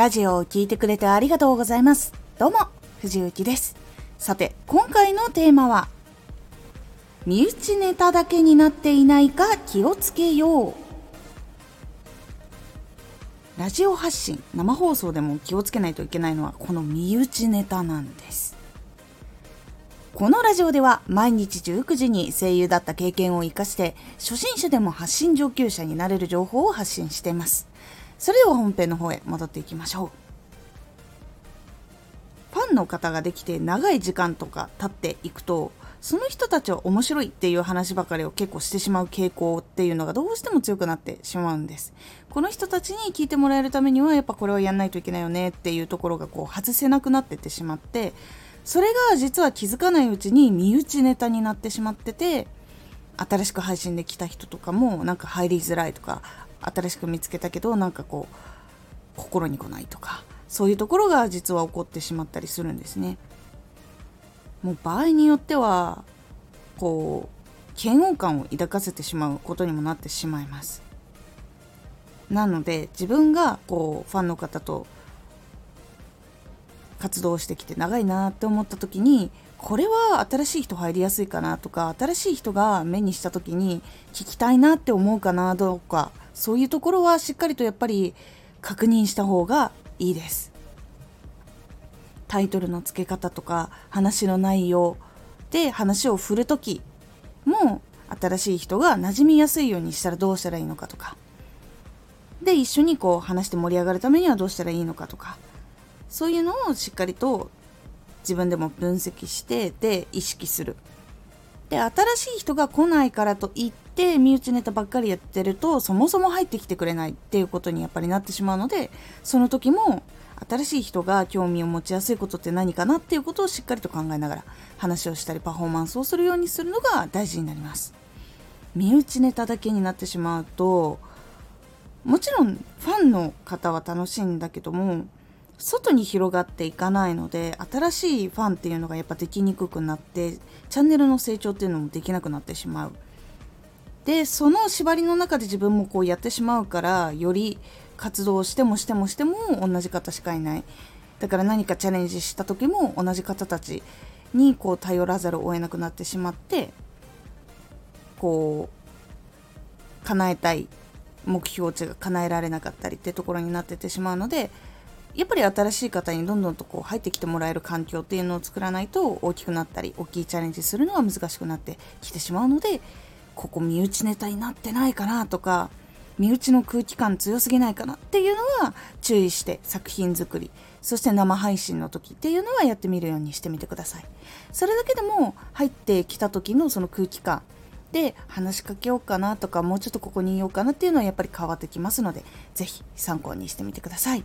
ラジオを聴いてくれてありがとうございます。どうも、藤幸です。さて、今回のテーマは、身内ネタだけになっていないか気をつけよう。ラジオ発信、生放送でも気をつけないといけないのは、この身内ネタなんです。このラジオでは毎日19時に声優だった経験を活かして初心者でも発信上級者になれる情報を発信しています。それでは本編の方へ戻っていきましょう。ファンの方ができて長い時間とか経っていくとその人たちは面白いっていう話ばかりを結構してしまう傾向っていうのがどうしても強くなってしまうんです。この人たちに聞いてもらえるためにはやっぱこれはやんないといけないよねっていうところがこう外せなくなってってしまってそれが実は気づかないうちに身内ネタになってしまってて新しく配信できた人とかもなんか入りづらいとか新しく見つけたけどなんかこう心に来ないとかそういうところが実は起こってしまったりするんですね。もう場合によってはこう嫌悪感を抱かせてしまうことにもなってしまいます。なので自分がこうファンの方と活動してきて長いなって思った時にこれは新しい人入りやすいかなとか新しい人が目にした時に聞きたいなって思うかなどうかそういうところはしっかりとやっぱり確認した方がいいです。タイトルの付け方とか話の内容で話を振る時も新しい人が馴染みやすいようにしたらどうしたらいいのかとか。で一緒にこう話して盛り上がるためにはどうしたらいいのかとか。そういうのをしっかりと自分でも分析してで意識する。で新しい人が来ないからといって身内ネタばっかりやってるとそもそも入ってきてくれないっていうことにやっぱりなってしまうのでその時も新しい人が興味を持ちやすいことって何かなっていうことをしっかりと考えながら話をしたりパフォーマンスをするようにするのが大事になります。身内ネタだけになってしまうともちろんファンの方は楽しいんだけども外に広がっていかないので新しいファンっていうのがやっぱできにくくなってチャンネルの成長っていうのもできなくなってしまう。でその縛りの中で自分もこうやってしまうからより活動してもしてもしても同じ方しかいない。だから何かチャレンジした時も同じ方たちにこう頼らざるを得なくなってしまってこう叶えたい目標値が叶えられなかったりってところになっててしまうのでやっぱり新しい方にどんどんとこう入ってきてもらえる環境っていうのを作らないと大きくなったり大きいチャレンジするのは難しくなってきてしまうのでここ身内ネタになってないかなとか身内の空気感強すぎないかなっていうのは注意して作品作りそして生配信の時っていうのはやってみるようにしてみてください。それだけでも入ってきた時のその空気感で話しかけようかなとかもうちょっとここにいようかなっていうのはやっぱり変わってきますので是非参考にしてみてください。